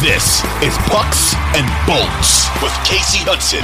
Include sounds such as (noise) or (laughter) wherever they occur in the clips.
This is Pucks and Bolts with Kasey Hudson.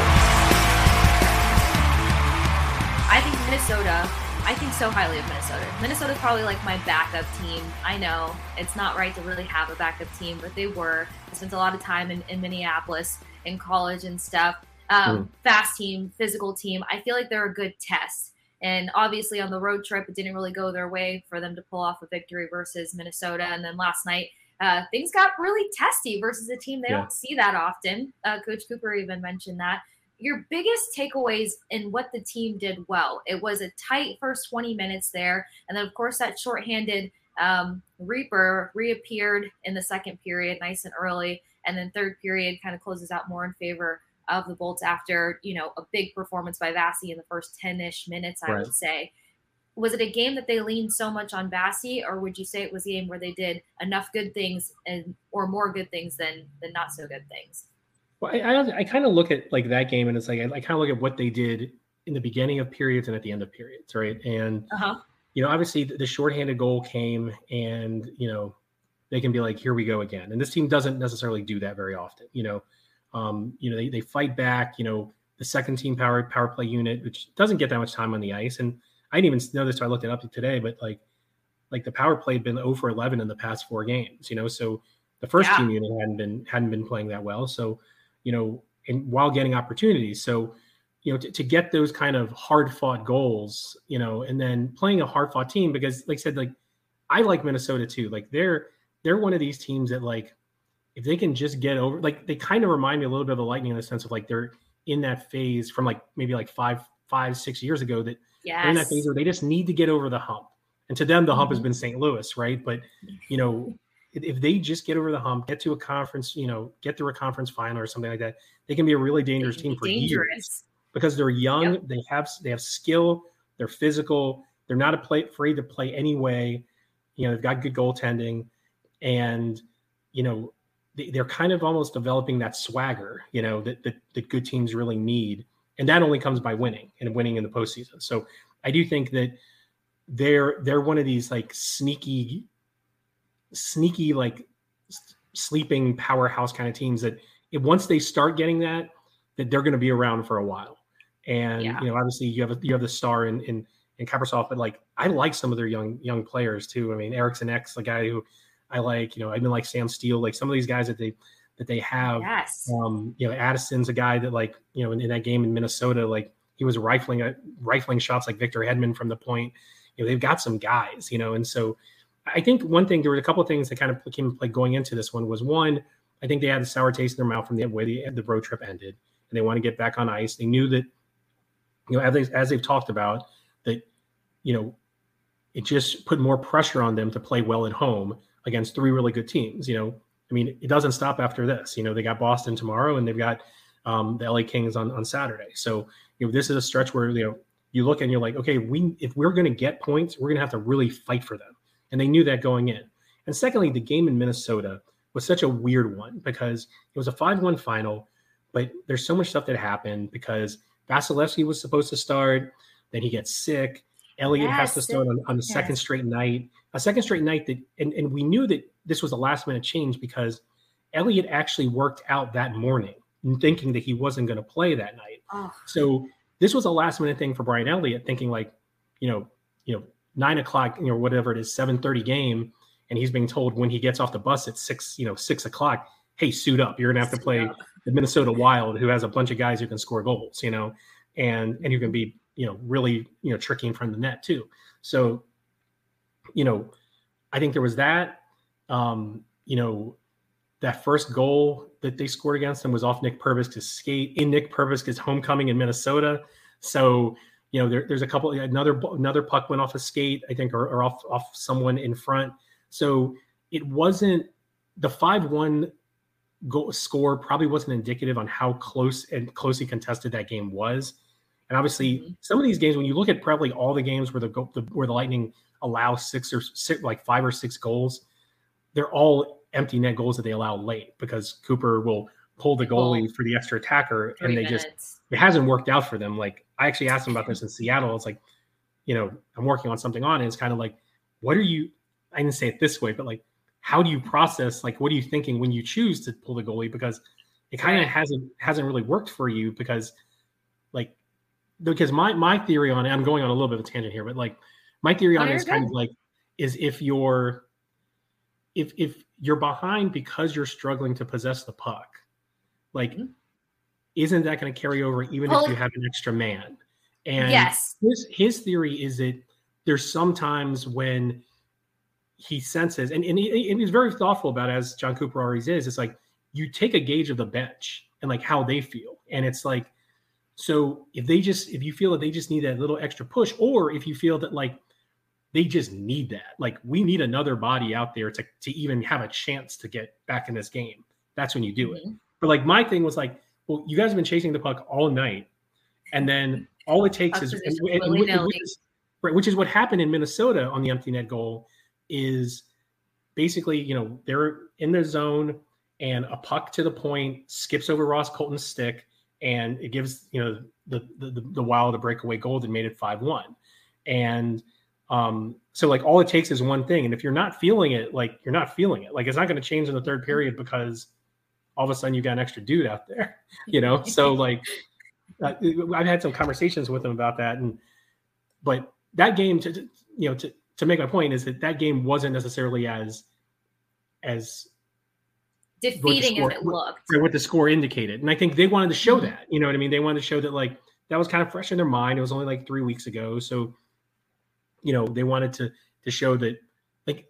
I think Minnesota, I think so highly of Minnesota. Minnesota's probably like my backup team. I know it's not right to really have a backup team, but they were. I spent a lot of time in, in Minneapolis in college and stuff. Um, mm. Fast team, physical team. I feel like they're a good test. And obviously, on the road trip, it didn't really go their way for them to pull off a victory versus Minnesota. And then last night, uh, things got really testy versus a team they yeah. don't see that often. Uh, Coach Cooper even mentioned that. Your biggest takeaways in what the team did well. It was a tight first 20 minutes there. And then, of course, that shorthanded um, Reaper reappeared in the second period, nice and early. And then third period kind of closes out more in favor of the Bolts after, you know, a big performance by Vasi in the first 10 ish minutes, I right. would say was it a game that they leaned so much on Vasi, or would you say it was a game where they did enough good things and or more good things than than not so good things? Well, I I, I kind of look at like that game, and it's like I, I kind of look at what they did in the beginning of periods and at the end of periods, right? And uh-huh. you know, obviously the, the shorthanded goal came, and you know they can be like, here we go again. And this team doesn't necessarily do that very often. You know, um, you know they they fight back. You know, the second team power power play unit, which doesn't get that much time on the ice, and I didn't even know this. So I looked it up today, but like, like the power play had been over 11 in the past four games, you know, so the first yeah. team unit hadn't been, hadn't been playing that well. So, you know, and while getting opportunities. So, you know, to, to get those kind of hard fought goals, you know, and then playing a hard fought team, because like I said, like I like Minnesota too. Like they're, they're one of these teams that like, if they can just get over, like they kind of remind me a little bit of the lightning in the sense of like, they're in that phase from like maybe like five, five, six years ago that Yes. They're in that phase where they just need to get over the hump. And to them, the hump mm-hmm. has been St. Louis, right? But you know, if they just get over the hump, get to a conference, you know, get through a conference final or something like that, they can be a really dangerous team for dangerous. years because they're young, yep. they have they have skill, they're physical, they're not play, afraid to play anyway. You know, they've got good goaltending, and you know, they, are kind of almost developing that swagger, you know, that, that that good teams really need and that only comes by winning and winning in the postseason. So I do think that they're they're one of these like sneaky, sneaky like sleeping powerhouse kind of teams that if, once they start getting that, that they're going to be around for a while. And yeah. you know, obviously you have a, you have the star in in in Kaprizov, but like I like some of their young young players too. I mean, Eriksson Ek, the guy who I like, you know, I've been like Sam Steel, like some of these guys that they that they have. Yes. Um, you know, Addison's a guy that like, you know, in, in that game in Minnesota, like he was rifling a, rifling shots like Victor Hedman from the point. You know, they've got some guys, you know, and so I think one thing there were a couple of things that kind of came play going into this one was one, I think they had a sour taste in their mouth from the way the, the road trip ended, and they want to get back on ice. They knew that, you know, as, they, as they've talked about, that you know, it just put more pressure on them to play well at home against three really good teams. You know, I mean, it doesn't stop after this. You know, they got Boston tomorrow, and they've got um, the LA Kings on on Saturday. So you know, this is a stretch where you know you look and you're like, okay, we if we're going to get points, we're going to have to really fight for them, and they knew that going in. And secondly, the game in Minnesota was such a weird one because it was a five-one final, but there's so much stuff that happened because Vasilevskiy was supposed to start, then he gets sick. Elliott yes, has to start on, on the second straight night, a second straight night that, and, and we knew that this was a last minute change because Elliott actually worked out that morning thinking that he wasn't going to play that night. Oh. So this was a last minute thing for Brian Elliott, thinking like, you know, you know, nine o'clock, you know, whatever it is, seven thirty game, and he's being told when he gets off the bus at six, you know, six o'clock, hey, suit up. You're gonna have to play the Minnesota Wild, who has a bunch of guys who can score goals, you know, and and who can be, you know, really, you know, tricky in front of the net too. So, you know, I think there was that. Um, you know, that first goal that they scored against them was off Nick Perbix's skate in Nick Perbix's homecoming in Minnesota. So you know, there, there's a couple another another puck went off a skate, I think, or, or off off someone in front. So it wasn't the five one goal score probably wasn't indicative on how close and closely contested that game was. And obviously, mm-hmm. some of these games, when you look at probably all the games where the, the where the Lightning allow six or six, like five or six goals, they're all empty net goals that they allow late because Cooper will pull the goalie for the extra attacker, and they minutes. just it hasn't worked out for them. Like I actually asked him about this in Seattle. It's like, you know, I'm working on something on it. It's kind of like, what are you? I didn't say it this way, but like, how do you process? Like, what are you thinking when you choose to pull the goalie? Because it kind of right. hasn't hasn't really worked for you because, like, because my my theory on it, I'm going on a little bit of a tangent here, but like, my theory on it is kind of like, is if you're if if you're behind because you're struggling to possess the puck, like. Mm-hmm isn't that going to carry over even well, if you have an extra man? And yes, his, his theory is that there's sometimes when he senses, and, and, he, and he's very thoughtful about it, as Jon Cooper always is. It's like you take a gauge of the bench and like how they feel, and it's like so if they just if you feel that they just need that little extra push, or if you feel that like they just need that, like we need another body out there to to even have a chance to get back in this game. That's when you do mm-hmm. it. But like my thing was like well, you guys have been chasing the puck all night, and then all it takes is, and, and, and, which, is right, which is what happened in Minnesota on the empty net goal. Is basically, you know, they're in the zone, and a puck to the point skips over Ross Colton's stick, and it gives you know the the, the Wild a breakaway goal that made it five one, and um, so like all it takes is one thing, and if you're not feeling it, like you're not feeling it, like it's not going to change in the third period because all of a sudden you got an extra dude out there, (laughs) you know? so (laughs) like, uh, I've had some conversations with him about that. And, but that game to, to, you know, to, to make my point is that that game wasn't necessarily as, as defeating score, as it looked what the score indicated. And I think they wanted to show mm-hmm. that, you know what I mean? They wanted to show that like, that was kind of fresh in their mind. It was only like three weeks ago. So, you know, they wanted to, to show that like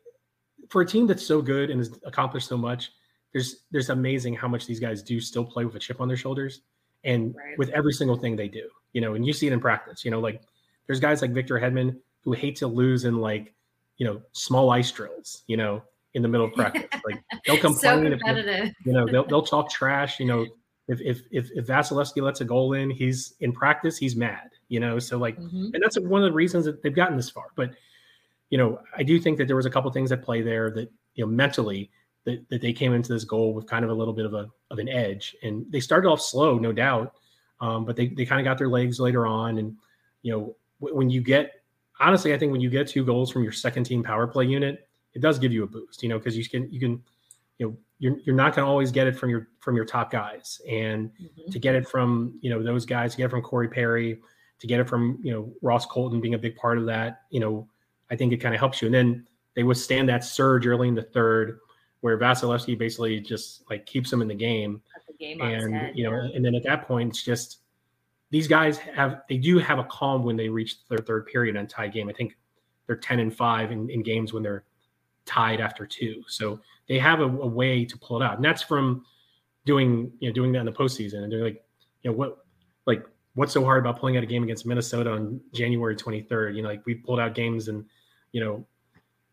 for a team that's so good and has accomplished so much, there's there's amazing how much these guys do still play with a chip on their shoulders and right. with every single thing they do you know and you see it in practice you know like there's guys like victor hedman who hate to lose in like you know small ice drills you know in the middle of practice (laughs) like they'll complain so if, you know they'll, (laughs) they'll talk trash you know if if if, if Vasilevskiy lets a goal in, he's in practice, he's mad, you know. So like, mm-hmm. and that's one of the reasons that they've gotten this far. But you know, I do think that there was a couple things at play there that you know mentally that, that they came into this goal with kind of a little bit of a of an edge, and they started off slow, no doubt, um, but they they kind of got their legs later on, and you know when you get honestly, I think when you get two goals from your second team power play unit, it does give you a boost, you know, because you can you can you know you're, you're not going to always get it from your from your top guys and mm-hmm. to get it from you know those guys to get it from corey perry to get it from you know ross colton being a big part of that you know i think it kind of helps you and then they withstand that surge early in the third where Vasilevskiy basically just like keeps them in the game. The game and you know, and then at that point, it's just these guys have they do have a calm when they reach their third period and tie game. I think they're ten and five in, in games when they're tied after two. So they have a, a, way to pull it out, and that's from doing you know doing that in the postseason. And they're like, you know what, like what's so hard about pulling out a game against Minnesota on January 23rd? You know, like we pulled out games and you know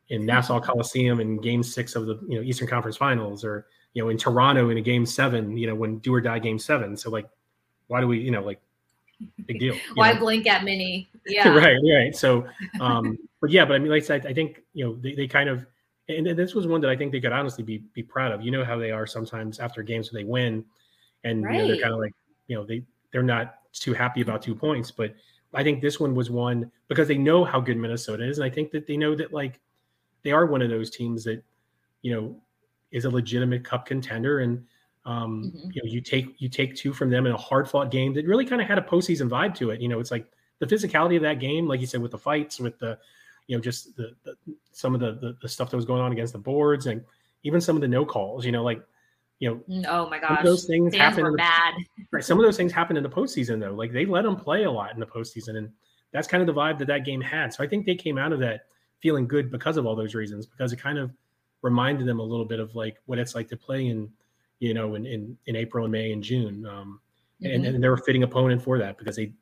in Nassau Coliseum in Game Six of the you know Eastern Conference Finals, or you know in Toronto in a Game Seven, you know when do or die Game Seven. So like, why do we you know like big deal? why know? blink at mini? (laughs) Yeah, right, right. So, um, but yeah, but I mean, like I said, I think you know they, they kind of, and this was one that I think they could honestly be be proud of. You know how they are sometimes after games when they win, and right. you know, they're kind of like you know they they're not too happy about two points, but I think this one was one because they know how good Minnesota is, and I think that they know that like they are one of those teams that you know is a legitimate cup contender and um, mm-hmm. you know you take you take two from them in a hard fought game that really kind of had a postseason vibe to it you know it's like the physicality of that game like you said with the fights with the you know just the, the some of the, the, the stuff that was going on against the boards and even some of the no calls you know like you know mm, oh my gosh those things Fans happen were bad (laughs) right some of those things happen in the postseason though like they let them play a lot in the postseason and that's kind of the vibe that that game had so i think they came out of that feeling good because of all those reasons because it kind of reminded them a little bit of like what it's like to play in, you know, in in, in April and May and June. Um, mm-hmm. and, and they're a fitting opponent for that because they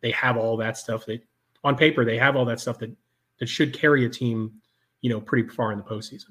they have all that stuff that on paper they have all that stuff that that should carry a team, you know, pretty far in the postseason.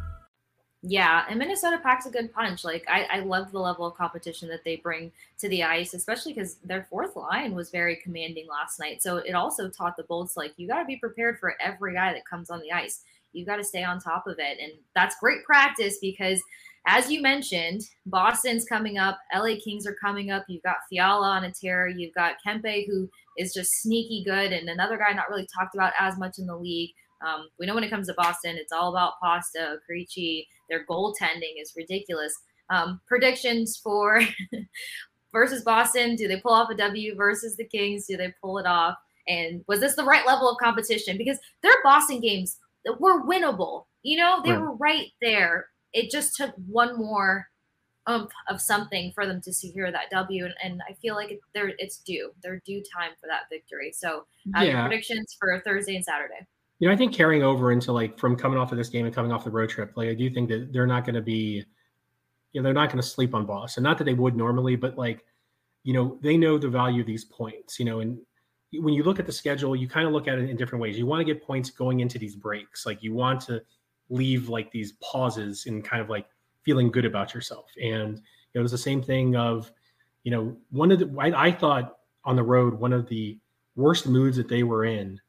Yeah, and Minnesota packs a good punch. Like I, I love the level of competition that they bring to the ice, especially because their fourth line was very commanding last night. So it also taught the Bolts like you got to be prepared for every guy that comes on the ice. You got to stay on top of it, and that's great practice because, as you mentioned, Boston's coming up. LA Kings are coming up. You've got Fiala on a tear. You've got Kempe who is just sneaky good, and another guy not really talked about as much in the league. Um, we know when it comes to Boston, it's all about pasta, Krejci. Their goaltending is ridiculous. Um, predictions for (laughs) versus Boston: Do they pull off a W versus the Kings? Do they pull it off? And was this the right level of competition? Because their Boston games were winnable. You know, they right. were right there. It just took one more umph of something for them to secure that W, and, and I feel like it, it's due. They're due time for that victory. So, uh, yeah. predictions for Thursday and Saturday you know, I think carrying over into like from coming off of this game and coming off the road trip, like I do think that they're not going to be, you know, they're not going to sleep on Boston. Not that they would normally, but like, you know, they know the value of these points. You know, and when you look at the schedule, you kind of look at it in different ways. You want to get points going into these breaks. Like you want to leave like these pauses and kind of like feeling good about yourself. And you know, it was the same thing of, you know, one of the I, I thought on the road one of the worst moods that they were in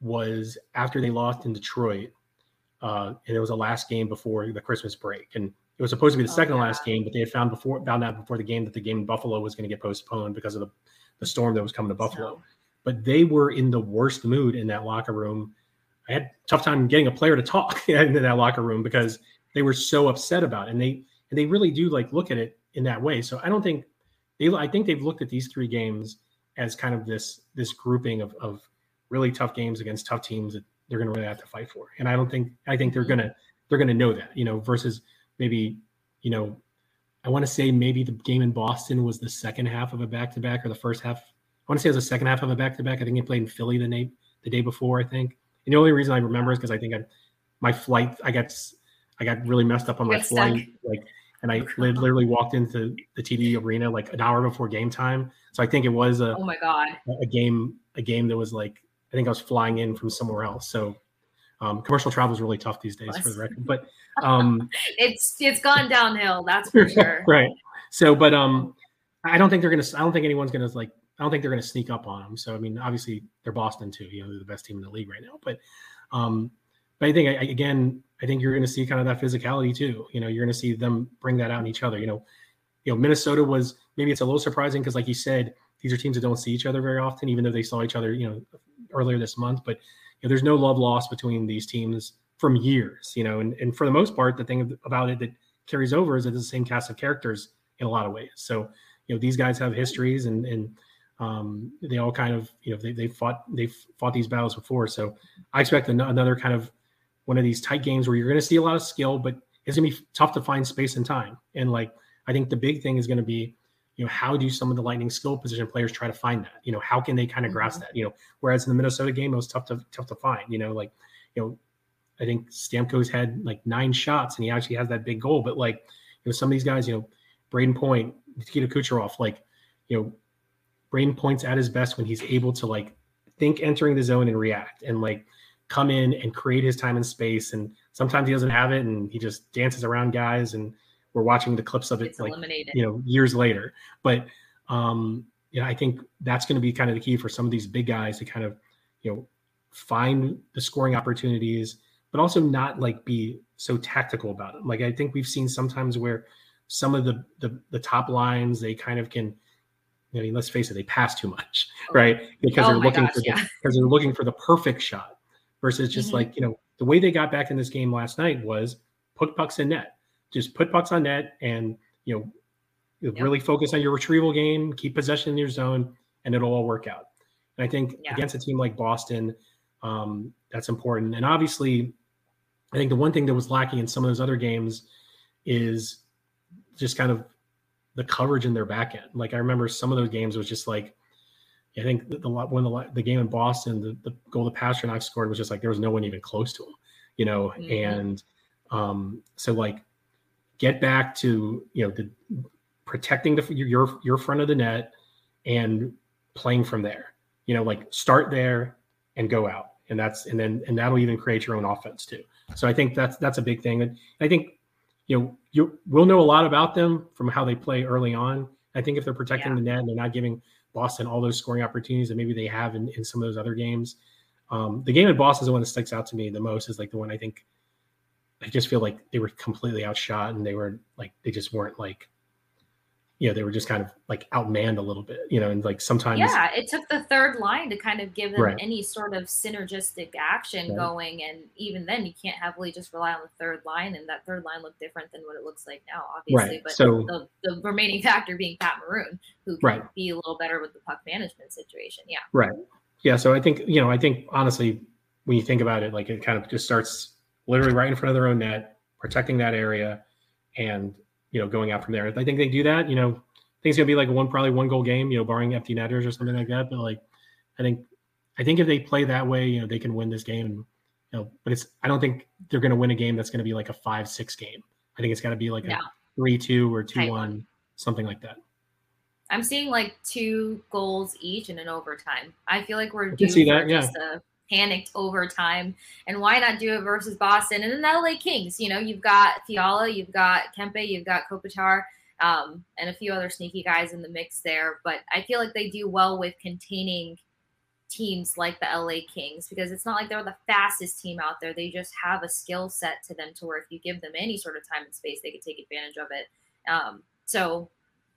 was after they lost in Detroit, uh, and it was the last game before the Christmas break, and it was supposed to be the oh, second yeah. last game, but they had found before found out before the game that the game in Buffalo was going to get postponed because of the, the storm that was coming to Buffalo. So. But they were in the worst mood in that locker room. I had tough time getting a player to talk (laughs) in that locker room because they were so upset about it. And they and they really do like look at it in that way. So I don't think they I think they've looked at these three games as kind of this this grouping of of really tough games against tough teams that they're going to really have to fight for. And I don't think I think they're mm-hmm. going to they're going to know that, you know, versus maybe, you know, I want to say maybe the game in Boston was the second half of a back to back or the first half. I want to say it was the second half of a back to back. I think they played in Philly the day the day before. I think. And the only reason I remember is because I think I, my flight I got I got really messed up on my flight, like, and I literally walked into the TD arena like an hour before game time. So I think it was a oh my god a game a game that was like I think I was flying in from somewhere else. So um, commercial travel is really tough these days, for the record. But um, (laughs) it's it's gone downhill. That's for (laughs) sure. right. So, but um, I don't think they're gonna. I don't think anyone's gonna like. I don't think they're gonna sneak up on them. So, I mean, obviously they're Boston too. You know, they're the best team in the league right now. But, um, but I think I, again, I think you're gonna see kind of that physicality too. You know, you're gonna see them bring that out in each other. You know, you know, Minnesota was maybe it's a little surprising because, like you said, these are teams that don't see each other very often, even though they saw each other, you know, earlier this month. But you know, there's no love lost between these teams from years, you know, and, and for the most part, the thing about it that carries over is that it's the same cast of characters in a lot of ways. So, you know, these guys have histories and, and, um, they all kind of, you know, they, they fought, they've fought these battles before. So I expect another kind of one of these tight games where you're going to see a lot of skill, but it's going to be tough to find space and time. And like, I think the big thing is going to be you know, how do some of the lightning skill position players try to find that? You know, how can they kind of mm-hmm. grasp that? You know, whereas in the Minnesota game, it was tough to tough to find. You know, like, you know, I think Stamkos had like nine shots and he actually has that big goal. But like, you know, some of these guys, you know, Brayden Point, Nikita Kucherov, like, you know, Brayden Point's at his best when he's able to like think entering the zone and react and like come in and create his time and space. And sometimes he doesn't have it and he just dances around guys and we're watching the clips of it it's like eliminated. you know years later but um you know i think that's going to be kind of the key for some of these big guys to kind of you know find the scoring opportunities but also not like be so tactical about it like i think we've seen sometimes where some of the the, the top lines they kind of can I mean, let's face it, they pass too much, oh. right? Because oh they're looking gosh, for the, yeah. (laughs) because they're looking for the perfect shot versus just mm-hmm. like, you know, the way they got back in this game last night was put pucks in net. Just put pucks on net, and you know, Yep. really focus on your retrieval game, keep possession in your zone, and it'll all work out. And I think Yeah. against a team like Boston, um, that's important. And obviously, I think the one thing that was lacking in some of those other games is just kind of the coverage in their back end. Like I remember some of those games was just like, I think the, the when the the game in Boston, the, goal the goal that Pastrnak scored was just like there was no one even close to him, you know. Mhm. And um, so like, get back to you know the protecting the your your front of the net and playing from there. You know, like start there and go out, and that's and then and that'll even create your own offense too. So I think that's that's a big thing. And I think you know you we'll know a lot about them from how they play early on. I think if they're protecting Yeah. the net and they're not giving Boston all those scoring opportunities that maybe they have in, in some of those other games. Um, the game in Boston is the one that sticks out to me the most. Is like the one I think I just feel like they were completely outshot and they were like they just weren't like you know they were just kind of like outmanned a little bit you know and like sometimes Yeah, it took the third line to kind of give them Right. any sort of synergistic action Right. going, and even then, you can't heavily just rely on the third line, and that third line looked different than what it looks like now, obviously. Right, But so- the, the remaining (laughs) factor being Pat Maroon, who can Right. be a little better with the puck management situation. Yeah, Right. Yeah. So I think, you know, I think honestly, when you think about it, like it kind of just starts literally right in front of their own net, protecting that area and, you know, going out from there. I think they do that, you know, I think it's gonna be like one, probably one goal game, you know, barring empty netters or something like that. But like, I think, I think if they play that way, you know, they can win this game. And, you know, but it's, I don't think they're going to win a game that's going to be like a five, six game. I think it's got to be like No. a three, two or two, one, something like that. I'm seeing like two goals each in an overtime. I feel like we're due see that, yeah. just a panicked over time. And why not do it versus Boston and then the LA Kings? You know, you've got Fiala, you've got Kempe, you've got Kopitar, um, and a few other sneaky guys in the mix there. But I feel like they do well with containing teams like the LA Kings because it's not like they're the fastest team out there. They just have a skill set to them to where if you give them any sort of time and space, they could take advantage of it. Um, so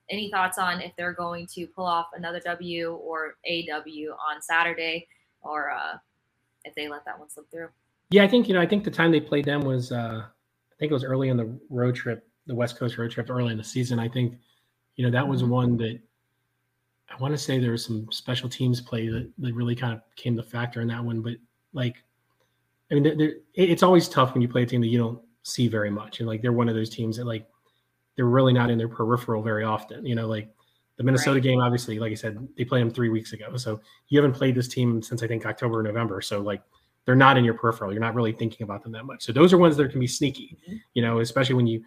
any thoughts on if they're going to pull off another W or a W on Saturday, or uh, if they let that one slip through? Yeah, I think you know. I think the time they played them was, uh, I think it was early in the road trip, the West Coast road trip, early in the season. I think, you know, that was Mhm. one that I want to say there was some special teams play that, that really kind of came the factor in that one. But like, I mean, they're, they're, it's always tough when you play a team that you don't see very much, and like they're one of those teams that like they're really not in their peripheral very often. You know, like the Minnesota Right. game, obviously, like I said, they played them three weeks ago, so you haven't played this team since I think October or November. So like they're not in your peripheral. You're not really thinking about them that much. So those are ones that can be sneaky, Mhm. you know, especially when you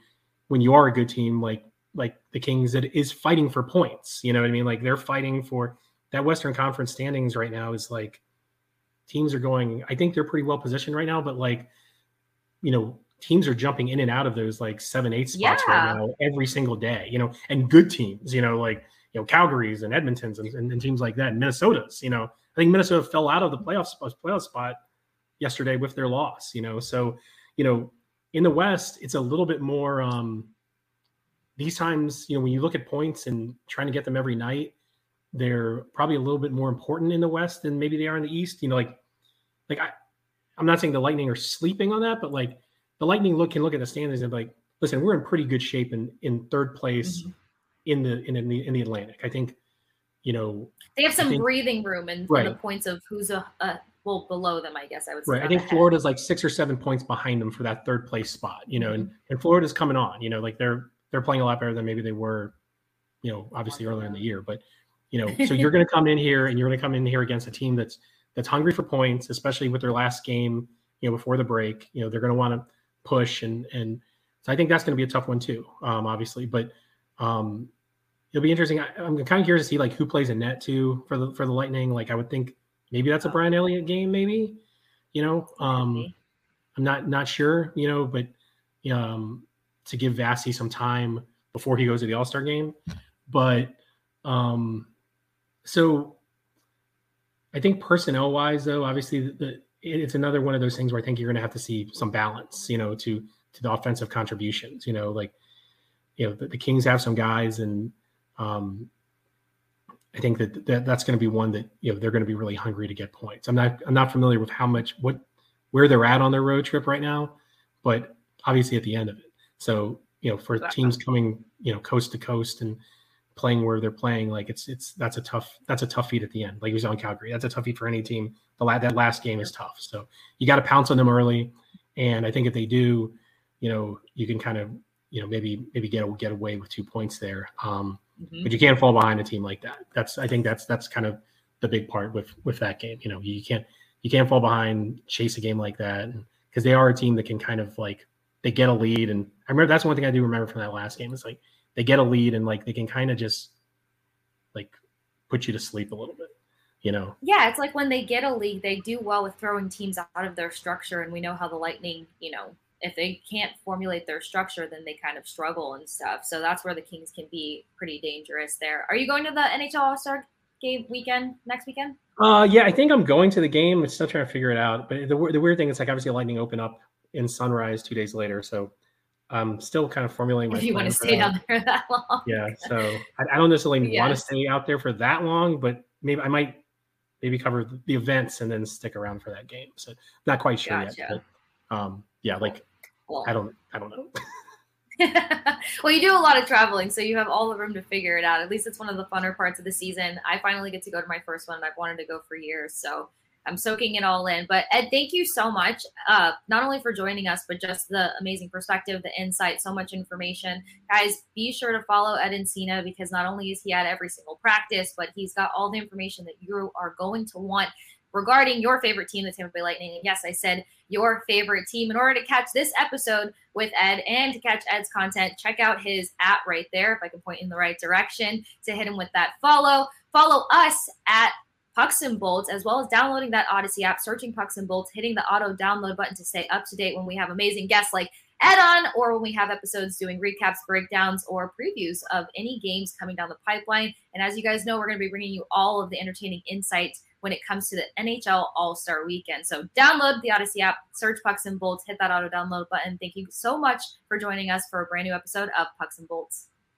when you are a good team like like the Kings that is fighting for points. You know what I mean? Like they're fighting for that Western Conference standings right now is like teams are going, I think they're pretty well positioned right now, but like, you know, teams are jumping in and out of those like seven, eight spots Yeah. right now every single day, you know, and good teams, you know, like you know, Calgary's and Edmonton's and, and, and teams like that, and Minnesota's, you know, I think Minnesota fell out of the playoff spot, playoff spot yesterday with their loss, you know. So, you know, in the West, it's a little bit more um these times, you know, when you look at points and trying to get them every night, they're probably a little bit more important in the West than maybe they are in the East. You know, like like I I'm not saying the Lightning are sleeping on that, but like the Lightning look can look at the standings and be like, listen, we're in pretty good shape in in third place Mhm. In the in, in the in the Atlantic. I think, you know, They have some think- breathing room and in the points of who's a, a well below them. I guess I would say. Right. I think ahead. Florida's like six or seven points behind them for that third place spot, you know, and, and Florida's coming on, you know, like they're they're playing a lot better than maybe they were, you know, obviously earlier in the year. But, you know, so you're (laughs) gonna come in here and you're gonna come in here against a team that's that's hungry for points, especially with their last game, you know, before the break. You know, they're gonna want to push and and so I think that's gonna be a tough one too, um, obviously. But um it'll be interesting. I, I'm kind of curious to see like who plays a net too for the for the Lightning. Like I would think maybe that's a Brian Elliott game, maybe. You know, um, I'm not not sure. You know, but um, to give Vassy some time before he goes to the All Star game, but um, so I think personnel wise, though, obviously the, the it's another one of those things where I think you're going to have to see some balance. You know, to to the offensive contributions. You know, like you know the, the Kings have some guys and um, I think that, that that's going to be one that you know they're going to be really hungry to get points. I'm not I'm not familiar with how much what where they're at on their road trip right now, but obviously at the end of it. So you know, for teams coming you know coast to coast and playing where they're playing, like it's it's that's a tough that's a tough feat at the end. Like he was on Calgary, that's a tough feat for any team. The la- that last game is tough, so you got to pounce on them early. And I think if they do, you know, you can kind of you know maybe maybe get get away with two points there. Um, mm-hmm. But you can't fall behind a team like that. That's I think that's that's kind of the big part with with that game. You know, you can't you can't fall behind, chase a game like that, because they are a team that can kind of like they get a lead. And I remember that's one thing I do remember from that last game. It's like they get a lead and like they can kind of just like put you to sleep a little bit. You know? Yeah, it's like when they get a lead, they do well with throwing teams out of their structure, and we know how the Lightning, you know, if they can't formulate their structure, then they kind of struggle and stuff. So that's where the Kings can be pretty dangerous there. Are you going to the NHL All Star game weekend next weekend? Uh, yeah, I think I'm going to the game. I'm still trying to figure it out. But the, the weird thing is, like, obviously, Lightning open up in Sunrise two days later, so I'm still kind of formulating my. If you want to stay down there that (laughs) long, yeah. So I, I don't necessarily (laughs) yes. want to stay out there for that long, but maybe I might maybe cover the events and then stick around for that game. So not quite sure gotcha. yet. But, um, yeah, like well, I don't, I don't know. (laughs) (laughs) well, you do a lot of traveling, so you have all the room to figure it out. At least it's one of the funner parts of the season. I finally get to go to my first one. I've wanted to go for years, so I'm soaking it all in. But Ed, thank you so much, uh, not only for joining us, but just the amazing perspective, the insight, so much information. Guys, be sure to follow Ed Encina because not only is he at every single practice, but he's got all the information that you are going to want regarding your favorite team, the Tampa Bay Lightning. And yes, I said your favorite team. In order to catch this episode with Ed and to catch Ed's content, check out his app right there. If I can point in the right direction to hit him with that follow. Follow us at Pucks and Bolts, as well as downloading that Audacy app, searching Pucks and Bolts, hitting the auto download button to stay up to date when we have amazing guests like Ed on, or when we have episodes doing recaps, breakdowns, or previews of any games coming down the pipeline. And as you guys know, we're going to be bringing you all of the entertaining insights when it comes to the NHL All Star Weekend. So download the Audacy app, search Pucks and Bolts, hit that auto download button. Thank you so much for joining us for a brand new episode of Pucks and Bolts.